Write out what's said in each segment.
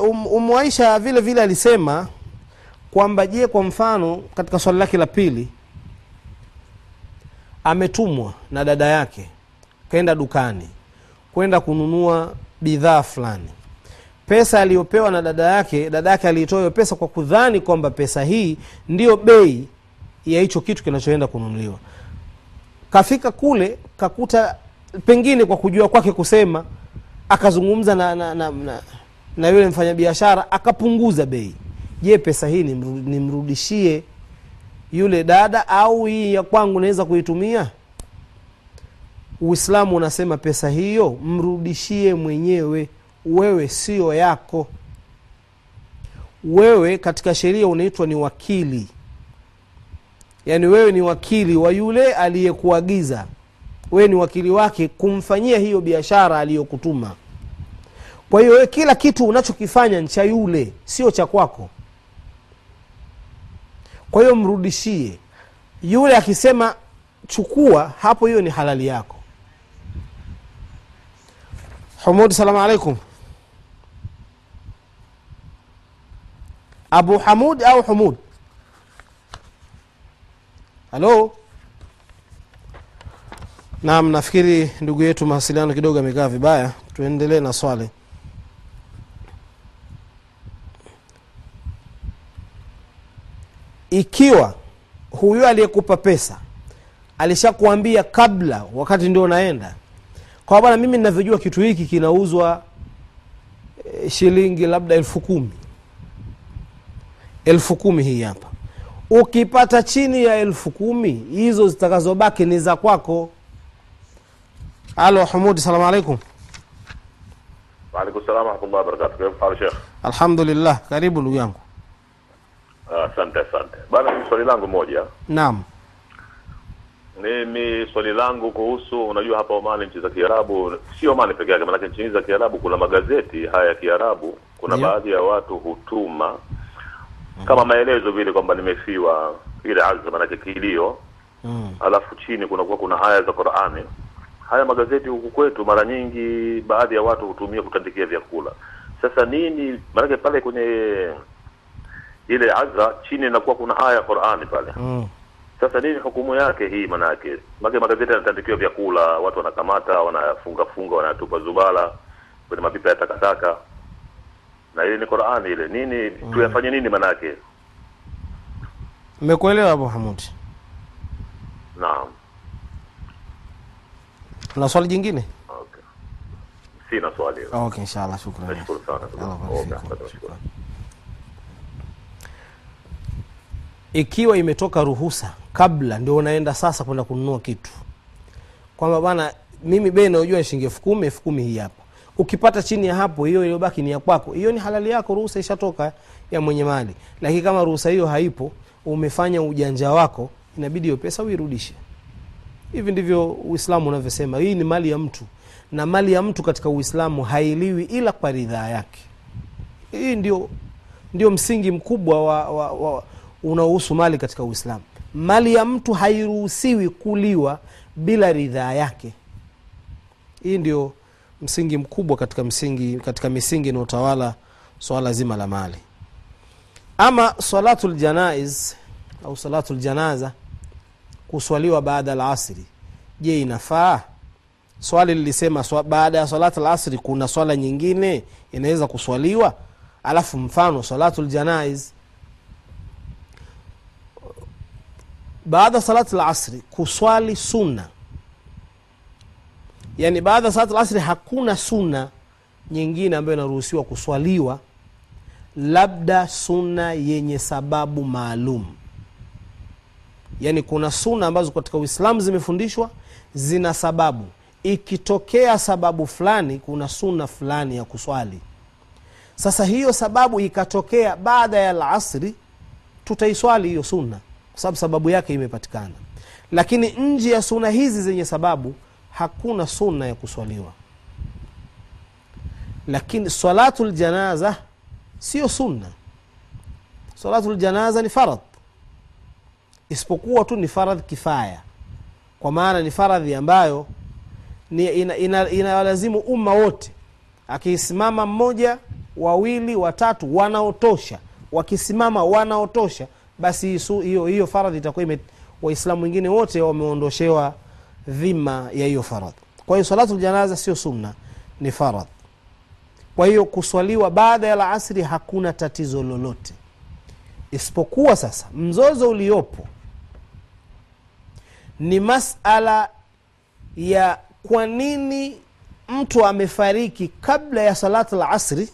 um, umu aisha vile vile alisema kwamba je kwa mfano katika swali lake la pili ametumwa na dada yake kaenda dukani kwenda kununua bidhaa fulani. Pesa aliyopewa na dada yake dada yake aliitoa hiyo pesa kwa kudhani kwamba pesa hii ndiyo bei ya hicho kitu kinachoenda kununuliwa. Kafika kule kakuta pengine kwa kujua kwake kusema akazungumza na, na, na, na, na yule mfanyabiashara akapunguza bei. Je pesa hii nimrudishie yule dada au hii ya kwangu naweza kuitumia? Uislamu unasema pesa hiyo mrudishie mwenyewe wewe sio yako. Wewe katika sheria unaitwa ni wakili. Yaani wewe ni wakili wa yule aliyekuagiza. Wewe ni wakili wake kumfanyia hiyo biashara aliyokutuma kwa hiyo kila kitu unachokifanya ni cha yule sio cha kwako. Kwa hiyo mrudishie. Yule akisema chukua hapo hiyo ni halali yako. Humud salamu alaikum abu hamud au humud halo naam nafikiri ndugu yetu mawasiliano kidogo amekaa vibaya. Tuendelee na swali ikiwa huyo aliyekupa pesa alishakuambia kabla wakati ndio unaenda kwa bwana mimi ninavyojua kitu hiki kinauzwa e, shilingi labda elfu kumi. Elfu kumi hii hapa. Ukipata chini ya elfu kumi hizo zitakazobaki ni za kwako. Alo hamudi salamu alaikum Waalaikum salam warahmatullahi wabarakatuh. Kaifa hali Sheikh? alhamdulillah karibu ndugu yangu Asante asante. Bana, Ni swali langu moja. naam Mimi swali langu kuhusu, unajua hapa Omani, nchi za Kiarabu, sio Omani peke yake, maanake nchi hizi za Kiarabu kuna magazeti haya ya Kiarabu. Kuna yeah, baadhi ya watu hutuma kama maelezo vile kwamba nimefiwa, ile azma, maanake kilio, mm. alafu chini kunakuwa kuna aya za Qur'ani. Haya magazeti huku kwetu mara nyingi baadhi ya watu hutumia kutandikia vyakula. Sasa nini, maanake pale kwenye ile azza chini inakuwa kuna aya ya Qur'ani pale. Mm. Sasa nini hukumu yake hii? Manake maana magazeti yanatandikiwa vyakula, watu wanakamata, wanafunga funga, wanatupa zubala kwenye mapipa ya takataka, na ile ni Qur'ani ile. Nini tuyafanye nini? Manake mmekuelewa abu hamudi naam, na swali jingine okay, sina swali. okay inshallah shukran Nashukuru sana. Allah Okay, barik fikum. asante, nashukuru. Ikiwa imetoka ruhusa kabla ndio unaenda sasa kwenda kununua kitu. Kwamba bana mimi bei naojua ni shilingi elfu kumi elfu kumi hii hapa. Ukipata chini ya hapo hiyo iliyobaki ni ya kwako. Hiyo ni halali yako ruhusa ishatoka ya mwenye mali. Lakini kama ruhusa hiyo haipo umefanya ujanja wako inabidi hiyo pesa uirudishe. Hivi ndivyo uislamu unavyosema hii ni mali ya mtu. Na mali ya mtu katika uislamu hailiwi ila kwa ridhaa yake. Hii ndio ndio msingi mkubwa wa, wa, wa unaohusu mali katika uislamu. Mali ya mtu hairuhusiwi kuliwa bila ridhaa yake. Hii ndio msingi mkubwa katika msingi katika misingi inaotawala swala zima la mali. Ama salatu ljanaiz au salatu ljanaza kuswaliwa baada la asri je inafaa? Swali lilisema swa, baada ya salatu lasri kuna swala nyingine inaweza kuswaliwa? Alafu mfano salatu ljanaiz baada ya salatu lasri kuswali sunna. Yani baada ya salatu lasri hakuna sunna nyingine ambayo inaruhusiwa kuswaliwa labda sunna yenye sababu maalum. Yani kuna sunna ambazo katika uislamu zimefundishwa zina sababu. Ikitokea sababu fulani kuna sunna fulani ya kuswali. Sasa hiyo sababu ikatokea baada ya lasri tutaiswali hiyo sunna kwa sababu sababu yake imepatikana. Lakini nje ya suna hizi zenye sababu hakuna sunna ya kuswaliwa. Lakini salatu ljanaza sio sunna. Salatu ljanaza ni faradh. Isipokuwa tu ni faradh kifaya. Kwa maana ni faradhi ambayo inawalazimu ina, ina umma wote akisimama mmoja wawili watatu wanaotosha. Wakisimama wanaotosha basi hiyo hiyo faradhi itakuwa waislamu wengine wote wameondoshewa dhima ya hiyo faradhi. Kwa hiyo salatu ljanaza sio sunna ni faradhi. Kwa hiyo kuswaliwa baada ya laasri hakuna tatizo lolote. Isipokuwa sasa mzozo uliopo ni masala ya kwa nini mtu amefariki kabla ya salatu lasri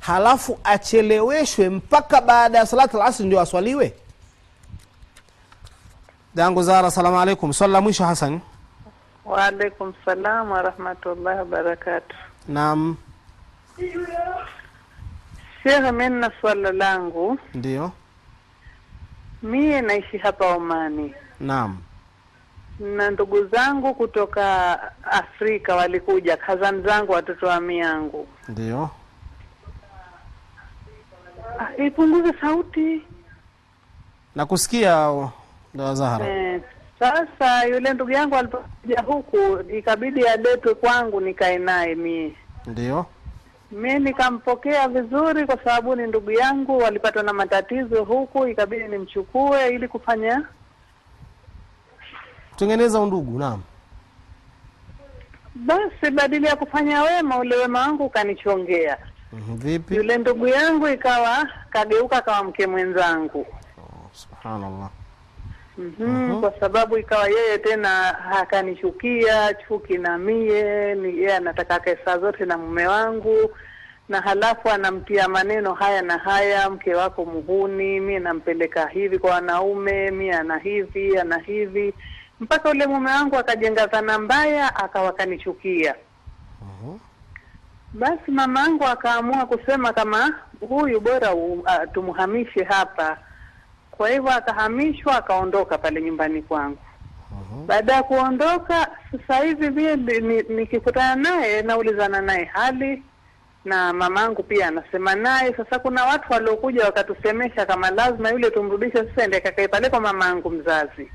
halafu acheleweshwe mpaka baada ya salatu lasri ndio aswaliwe? Dangu zara salamu alaikum swali la mwisho hasan Waalaikum salam warahmatullahi wabarakatu. naam. Shekhe, mi swala langu. ndio. Mie naishi hapa Omani. Naam. Na ndugu zangu kutoka Afrika walikuja, kazani zangu, watoto wa miangu. ndio ipunguze sauti nakusikia Dawa zahara eh. Sasa yule ndugu yangu alipokuja huku, ikabidi aletwe kwangu nikae naye mie ndio mi nikampokea vizuri kwa sababu ni ndugu yangu, walipatwa na matatizo huku, ikabidi nimchukue ili kufanya kutengeneza undugu naam basi. Badili ya kufanya wema, ule wema wangu ukanichongea. Mhm, vipi? Yule ndugu yangu ikawa kageuka kawa mke mwenzangu. subhanallah. Mm Kwa sababu ikawa yeye tena akanichukia chuki na mie ni yeye anataka saa zote na mume wangu, na halafu anamtia maneno haya na haya, mke wako muhuni, mi nampeleka hivi kwa wanaume, mi ana hivi ana hivi, mpaka ule mume wangu akajenga dhana mbaya, akawa kanichukia. Basi mama yangu akaamua kusema kama huyu bora uh, tumhamishe hapa. Kwa hivyo akahamishwa, akaondoka pale nyumbani kwangu. Baada ya kuondoka, sasa hivi mie ni- ni- nikikutana naye naulizana naye hali na mamangu pia anasema naye. Sasa kuna watu waliokuja wakatusemesha kama lazima yule tumrudishe, sasa ende kakae pale kwa mamangu mzazi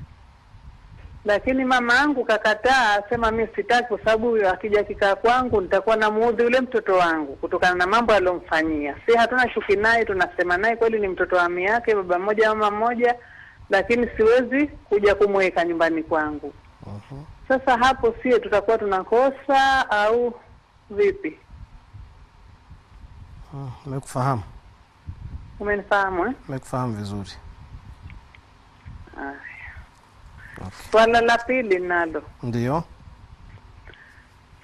lakini mama yangu kakataa, asema mi sitaki, kwa sababu huyo akija kikaa kwangu nitakuwa namuudhi yule mtoto wangu kutokana na mambo aliyomfanyia. Si hatuna shuki naye, tunasema naye kweli ni mtoto wa ami yake, baba mmoja mama mmoja, lakini siwezi kuja kumweka nyumbani kwangu. Sasa hapo sie tutakuwa tunakosa au vipi? Mm, nimekufahamu Umenifahamu eh? nimekufahamu vizuri Aya. Swala la pili nalo ndio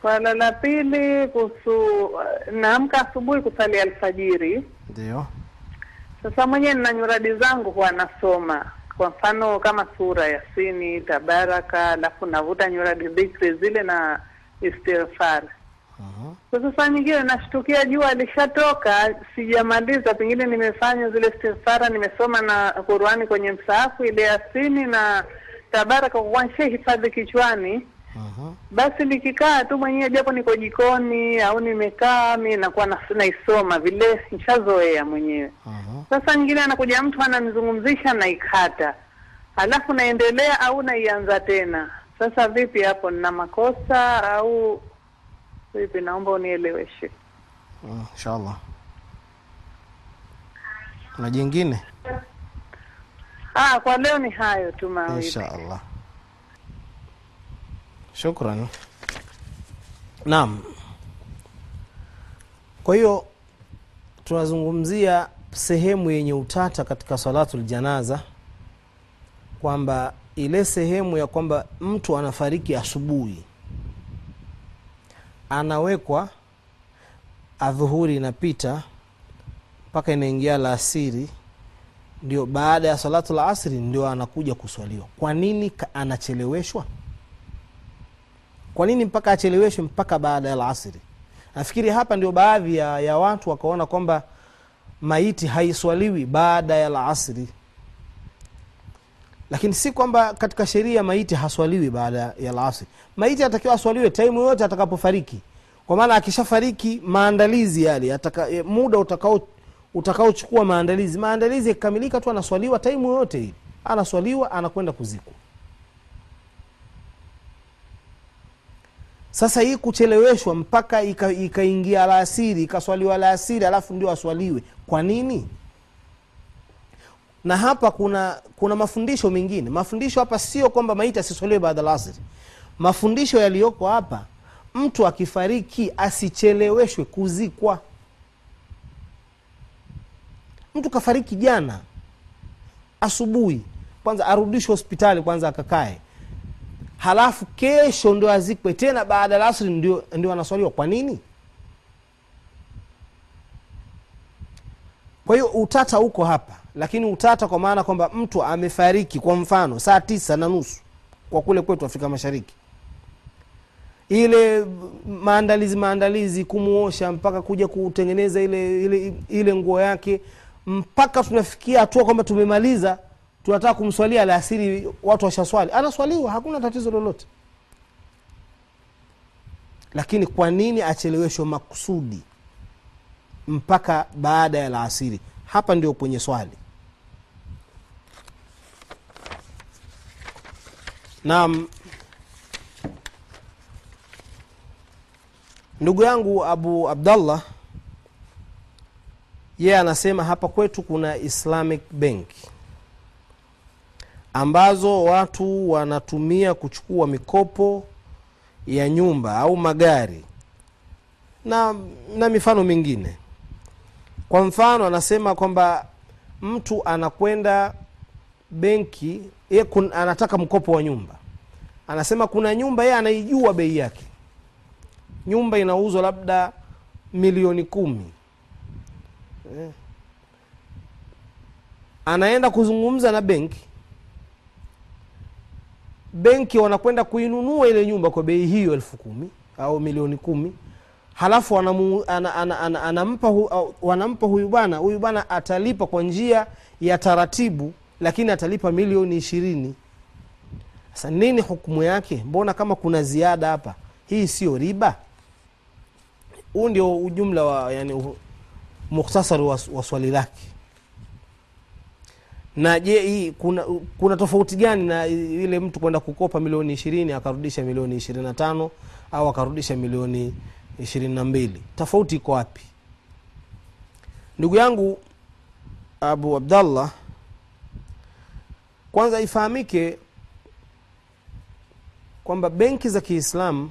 Swala la pili kuhusu uh, naamka asubuhi kusali alfajiri. ndio Sasa mwenyewe nina nyuradi zangu huwa nasoma, kwa mfano kama sura Yasini, Tabaraka, alafu navuta nyuradi dhikri zile na istighfar. Mhm. Sasa saa nyingine nashtukia jua lishatoka, sijamaliza, pengine nimefanya zile istighfara, nimesoma na Qurani kwenye msaafu ile Yasini na Tabaraka, kwa hifadhi kichwani Aha. basi nikikaa tu mwenyewe japo niko jikoni au nimekaa mi nakuwa na- naisoma vile nishazoea mwenyewe. Sasa nyingine anakuja mtu ananizungumzisha naikata. Alafu naendelea au naianza tena. Sasa vipi hapo nina makosa au vipi? Naomba unieleweshe. Inshallah. Na jingine ah kwa leo ni hayo tu mawili. Inshallah. Shukran. Naam. Kwa hiyo tunazungumzia sehemu yenye utata katika salatul janaza kwamba ile sehemu ya kwamba mtu anafariki asubuhi anawekwa adhuhuri inapita mpaka inaingia la asiri ndio baada ya salatu la asri ndio anakuja kuswaliwa. Kwa nini anacheleweshwa? Kwa nini mpaka acheleweshwe mpaka baada ya lasri nafikiri hapa ndio baadhi ya, ya watu wakaona kwamba maiti haiswaliwi baada ya alasri lakini si kwamba katika sheria maiti haswaliwi baada ya alasri maiti atakiwa aswaliwe taimu yoyote atakapofariki. Kwa maana akishafariki maandalizi yale ataka, e, muda utakao utakaochukua maandalizi. Maandalizi yakikamilika tu anaswaliwa taimu yoyote hili anaswaliwa anakwenda kuzikwa. Sasa hii kucheleweshwa mpaka ika- ikaingia alasiri ikaswaliwa alasiri alafu ndio aswaliwe. Kwa nini? Na hapa kuna kuna mafundisho mengine. Mafundisho hapa sio kwamba maiti asiswaliwe baada mafundisho yaliyoko hapa mtu akifariki asicheleweshwe kuzikwa mtu kafariki jana asubuhi kwanza arudishwe hospitali kwanza akakae. Halafu kesho ndio azikwe tena baada ya asri ndio, ndio anaswaliwa. Kwa nini? Kwa hiyo utata uko hapa lakini utata kwa maana kwamba mtu amefariki kwa mfano saa tisa na nusu kwa kule kwetu afrika mashariki. Ile maandalizi maandalizi kumuosha mpaka kuja kutengeneza ile ile, ile nguo yake mpaka tunafikia hatua kwamba tumemaliza tunataka kumswalia alasiri watu washaswali. Anaswaliwa hakuna tatizo lolote. Lakini kwa nini acheleweshwe makusudi mpaka baada ya laasiri hapa ndio kwenye swali. Naam. Ndugu yangu abu abdallah yeye anasema hapa kwetu kuna islamic bank ambazo watu wanatumia kuchukua mikopo ya nyumba au magari na, na mifano mingine. Kwa mfano anasema kwamba mtu anakwenda benki ye kun, anataka mkopo wa nyumba. Anasema kuna nyumba yeye anaijua bei yake. Nyumba inauzwa labda milioni kumi eh. anaenda kuzungumza na benki. Benki wanakwenda kuinunua ile nyumba kwa bei hiyo elfu kumi au milioni kumi. Halafu wanamu, ana, ana, ana, anampa hu, wanampa huyu bwana huyu bwana atalipa kwa njia ya taratibu lakini atalipa milioni ishirini. Sasa nini hukumu yake? Mbona kama kuna ziada hapa? Hii sio riba? Huu ndio ujumla wa yani mukhtasari wa, wa swali lake. Na je hii kuna, kuna tofauti gani na ile mtu kwenda kukopa milioni ishirini akarudisha milioni ishirini na tano au akarudisha milioni ishirini na mbili? Tofauti iko wapi? Ndugu yangu abu abdallah kwanza ifahamike kwamba benki za kiislamu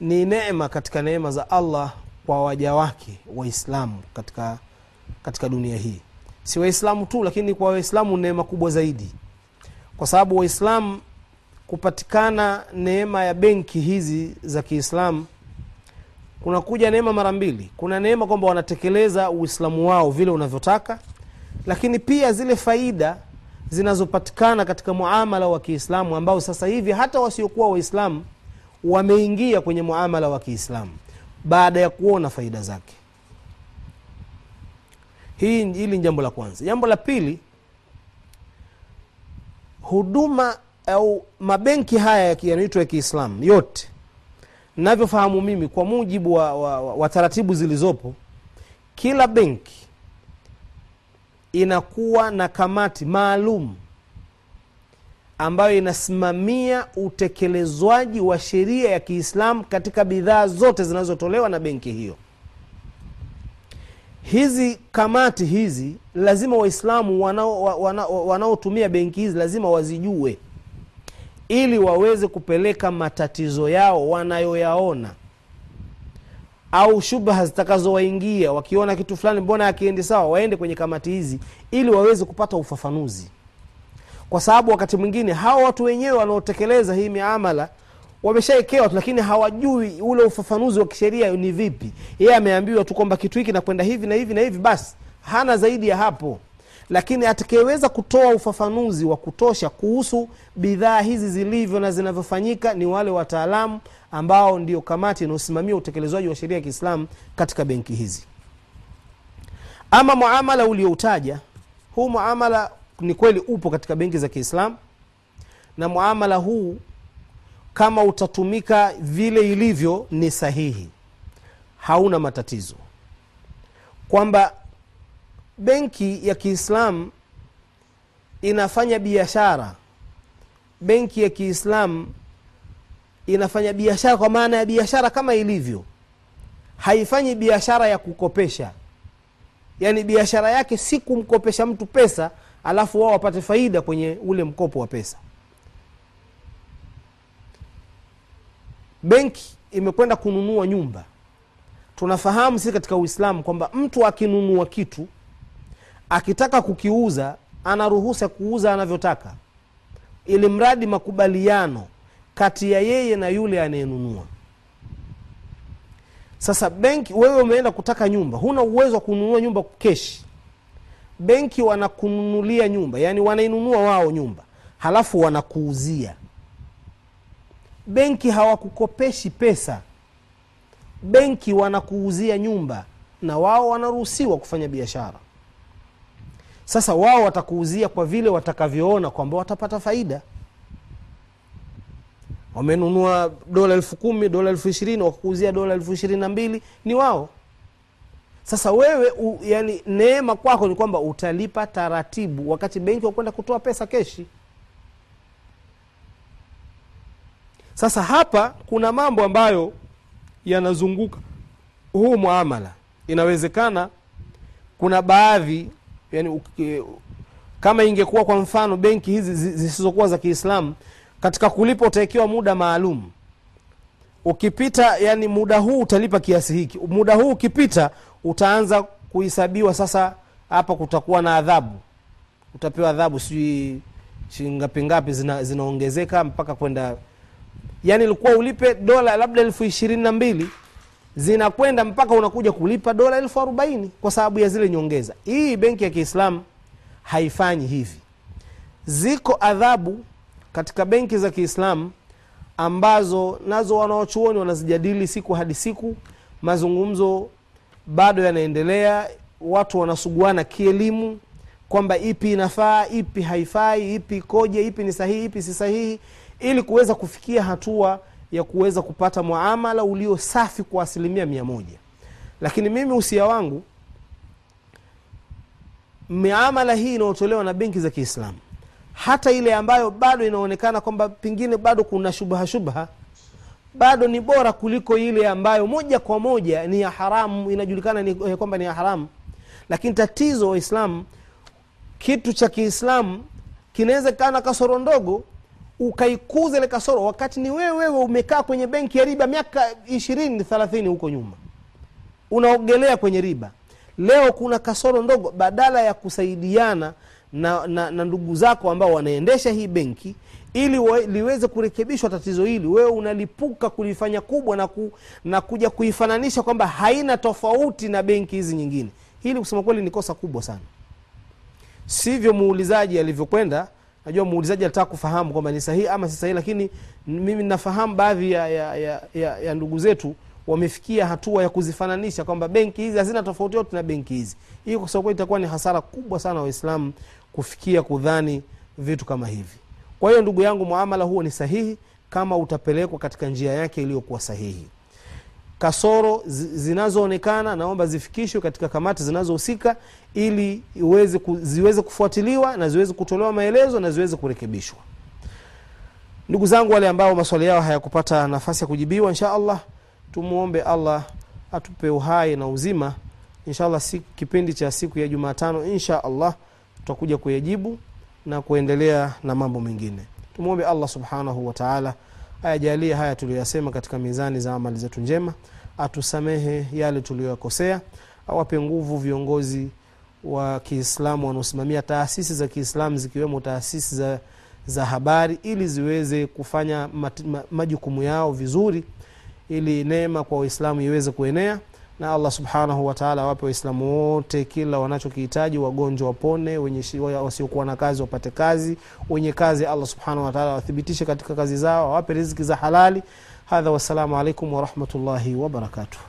ni neema katika neema za allah kwa waja wake waislamu katika katika dunia hii. Si waislamu tu lakini kwa waislamu neema kubwa zaidi. Kwa sababu waislamu kupatikana neema ya benki hizi za kiislamu kunakuja neema mara mbili. Kuna neema kwamba wanatekeleza uislamu wao vile unavyotaka lakini pia zile faida zinazopatikana katika muamala wa kiislamu ambao sasa hivi hata wasiokuwa waislamu wameingia kwenye muamala wa kiislamu baada ya kuona faida zake. Hii hili ni jambo la kwanza. Jambo la pili huduma au mabenki haya yanaitwa ya kiislamu yote navyofahamu mimi kwa mujibu wa, wa, wa, wa taratibu zilizopo kila benki inakuwa na kamati maalum ambayo inasimamia utekelezwaji wa sheria ya kiislamu katika bidhaa zote zinazotolewa na benki hiyo. Hizi kamati hizi lazima waislamu wanaotumia wana, wana benki hizi lazima wazijue ili waweze kupeleka matatizo yao wanayoyaona au shubha zitakazowaingia wakiona kitu fulani mbona akiendi sawa waende kwenye kamati hizi ili waweze kupata ufafanuzi kwa sababu wakati mwingine hawa watu wenyewe wanaotekeleza hii miamala wameshaekewa lakini hawajui ule ufafanuzi wa kisheria ni vipi. Yeye ameambiwa tu kwamba kitu hiki nakwenda hivi na hivi na hivi basi hana zaidi ya hapo. Lakini atakayeweza kutoa ufafanuzi wa kutosha kuhusu bidhaa hizi zilivyo na zinavyofanyika ni wale wataalamu ambao ndio kamati inayosimamia utekelezwaji wa sheria ya kiislamu katika benki hizi. Ama muamala ulioutaja huu muamala ni kweli upo katika benki za kiislamu na muamala huu kama utatumika vile ilivyo ni sahihi. Hauna matatizo. Kwamba benki ya kiislamu inafanya biashara benki ya kiislamu inafanya biashara kwa maana ya biashara kama ilivyo haifanyi biashara ya kukopesha. Yaani biashara yake si kumkopesha mtu pesa alafu wao wapate faida kwenye ule mkopo wa pesa. Benki imekwenda kununua nyumba. Tunafahamu sisi katika uislamu kwamba mtu akinunua kitu akitaka kukiuza ana ruhusa kuuza anavyotaka ili mradi makubaliano kati ya yeye na yule anayenunua. Sasa benki wewe umeenda kutaka nyumba huna uwezo wa kununua nyumba keshi benki wanakununulia nyumba yaani wanainunua wao nyumba halafu wanakuuzia. Benki hawakukopeshi pesa. Benki wanakuuzia nyumba na wao wanaruhusiwa kufanya biashara. Sasa wao watakuuzia kwa vile watakavyoona kwamba watapata faida. Wamenunua dola elfu kumi dola elfu ishirini wakakuuzia dola elfu ishirini na mbili ni wao sasa wewe u, yani neema kwako ni kwamba utalipa taratibu wakati benki wakwenda kutoa pesa keshi. Sasa hapa kuna mambo ambayo yanazunguka huu muamala. Inawezekana kuna baadhi yani, kama ingekuwa kwa mfano benki hizi zisizokuwa za kiislamu katika kulipa utawekewa muda maalum. Ukipita yani muda huu utalipa kiasi hiki. Muda huu ukipita utaanza kuhesabiwa sasa hapa kutakuwa na adhabu. Utapewa adhabu sijui shingapi ngapi zina, mpaka kwenda. Yani ilikuwa ulipe dola labda elfu ishirini na mbili zinakwenda mpaka unakuja kulipa dola elfu arobaini kwa sababu ya zile nyongeza. Hii benki ya kiislamu haifanyi hivi. Ziko adhabu katika benki za kiislamu ambazo nazo wanaochuoni wanazijadili siku hadi siku. Mazungumzo bado yanaendelea watu wanasuguana kielimu kwamba ipi inafaa ipi haifai ipi ikoje ipi ni sahihi ipi si sahihi ili kuweza kufikia hatua ya kuweza kupata muamala ulio safi kwa asilimia mia moja. Lakini mimi usia wangu miamala hii inayotolewa na benki za kiislamu hata ile ambayo bado inaonekana kwamba pengine bado kuna shubha shubha bado ni bora kuliko ile ambayo moja kwa moja ni ya haramu inajulikana ni, eh, kwamba ni ya haramu lakini tatizo waislamu kitu cha kiislamu kinaweza kaa na kasoro ndogo ukaikuza ile kasoro wakati ni wewe wewe umekaa kwenye benki ya riba miaka ishirini thelathini huko nyuma unaogelea kwenye riba. Leo kuna kasoro ndogo badala ya kusaidiana na, na, na ndugu zako ambao wanaendesha hii benki ili liweze kurekebishwa tatizo hili wewe unalipuka kulifanya kubwa na, ku, na kuja kuifananisha kwamba haina tofauti na benki hizi nyingine. Hili kusema kweli ni kosa kubwa sana. Sivyo muulizaji alivyokwenda. Najua muulizaji alitaka kufahamu kwamba ni sahihi ama si sahihi lakini mimi nafahamu baadhi ya, ya, ya, ya, ya ndugu zetu wamefikia hatua ya kuzifananisha kwamba benki hizi hazina tofauti yote na benki hizi. Hii kwa sababu itakuwa ni hasara kubwa sana waislamu kufikia kudhani vitu kama hivi kwa hiyo ndugu yangu muamala huo ni sahihi kama utapelekwa katika njia yake iliyokuwa sahihi. Kasoro zinazoonekana naomba zifikishwe katika kamati zinazohusika ili iweze ku, ziweze kufuatiliwa na ziweze kutolewa maelezo na ziweze kurekebishwa. Ndugu zangu wale ambao maswali yao hayakupata nafasi ya kujibiwa insha allah tumwombe allah atupe uhai na uzima. Insha kipindi cha siku ya jumatano insha allah tutakuja kuyajibu na kuendelea na mambo mengine. Tumwombe allah subhanahu wataala ayajalie haya tuliyoyasema katika mizani za amali zetu njema atusamehe yale tuliyoyakosea awape nguvu viongozi wa kiislamu wanaosimamia taasisi za kiislamu zikiwemo taasisi za, za habari ili ziweze kufanya mat, ma, majukumu yao vizuri ili neema kwa waislamu iweze kuenea na allah subhanahu wataala awape waislamu wote kila wanachokihitaji wagonjwa wapone wenye wasiokuwa na kazi wapate kazi wenye kazi allah subhanahu wataala wathibitishe katika kazi zao awape riziki za halali. Hadha wassalamu alaikum warahmatullahi wabarakatuh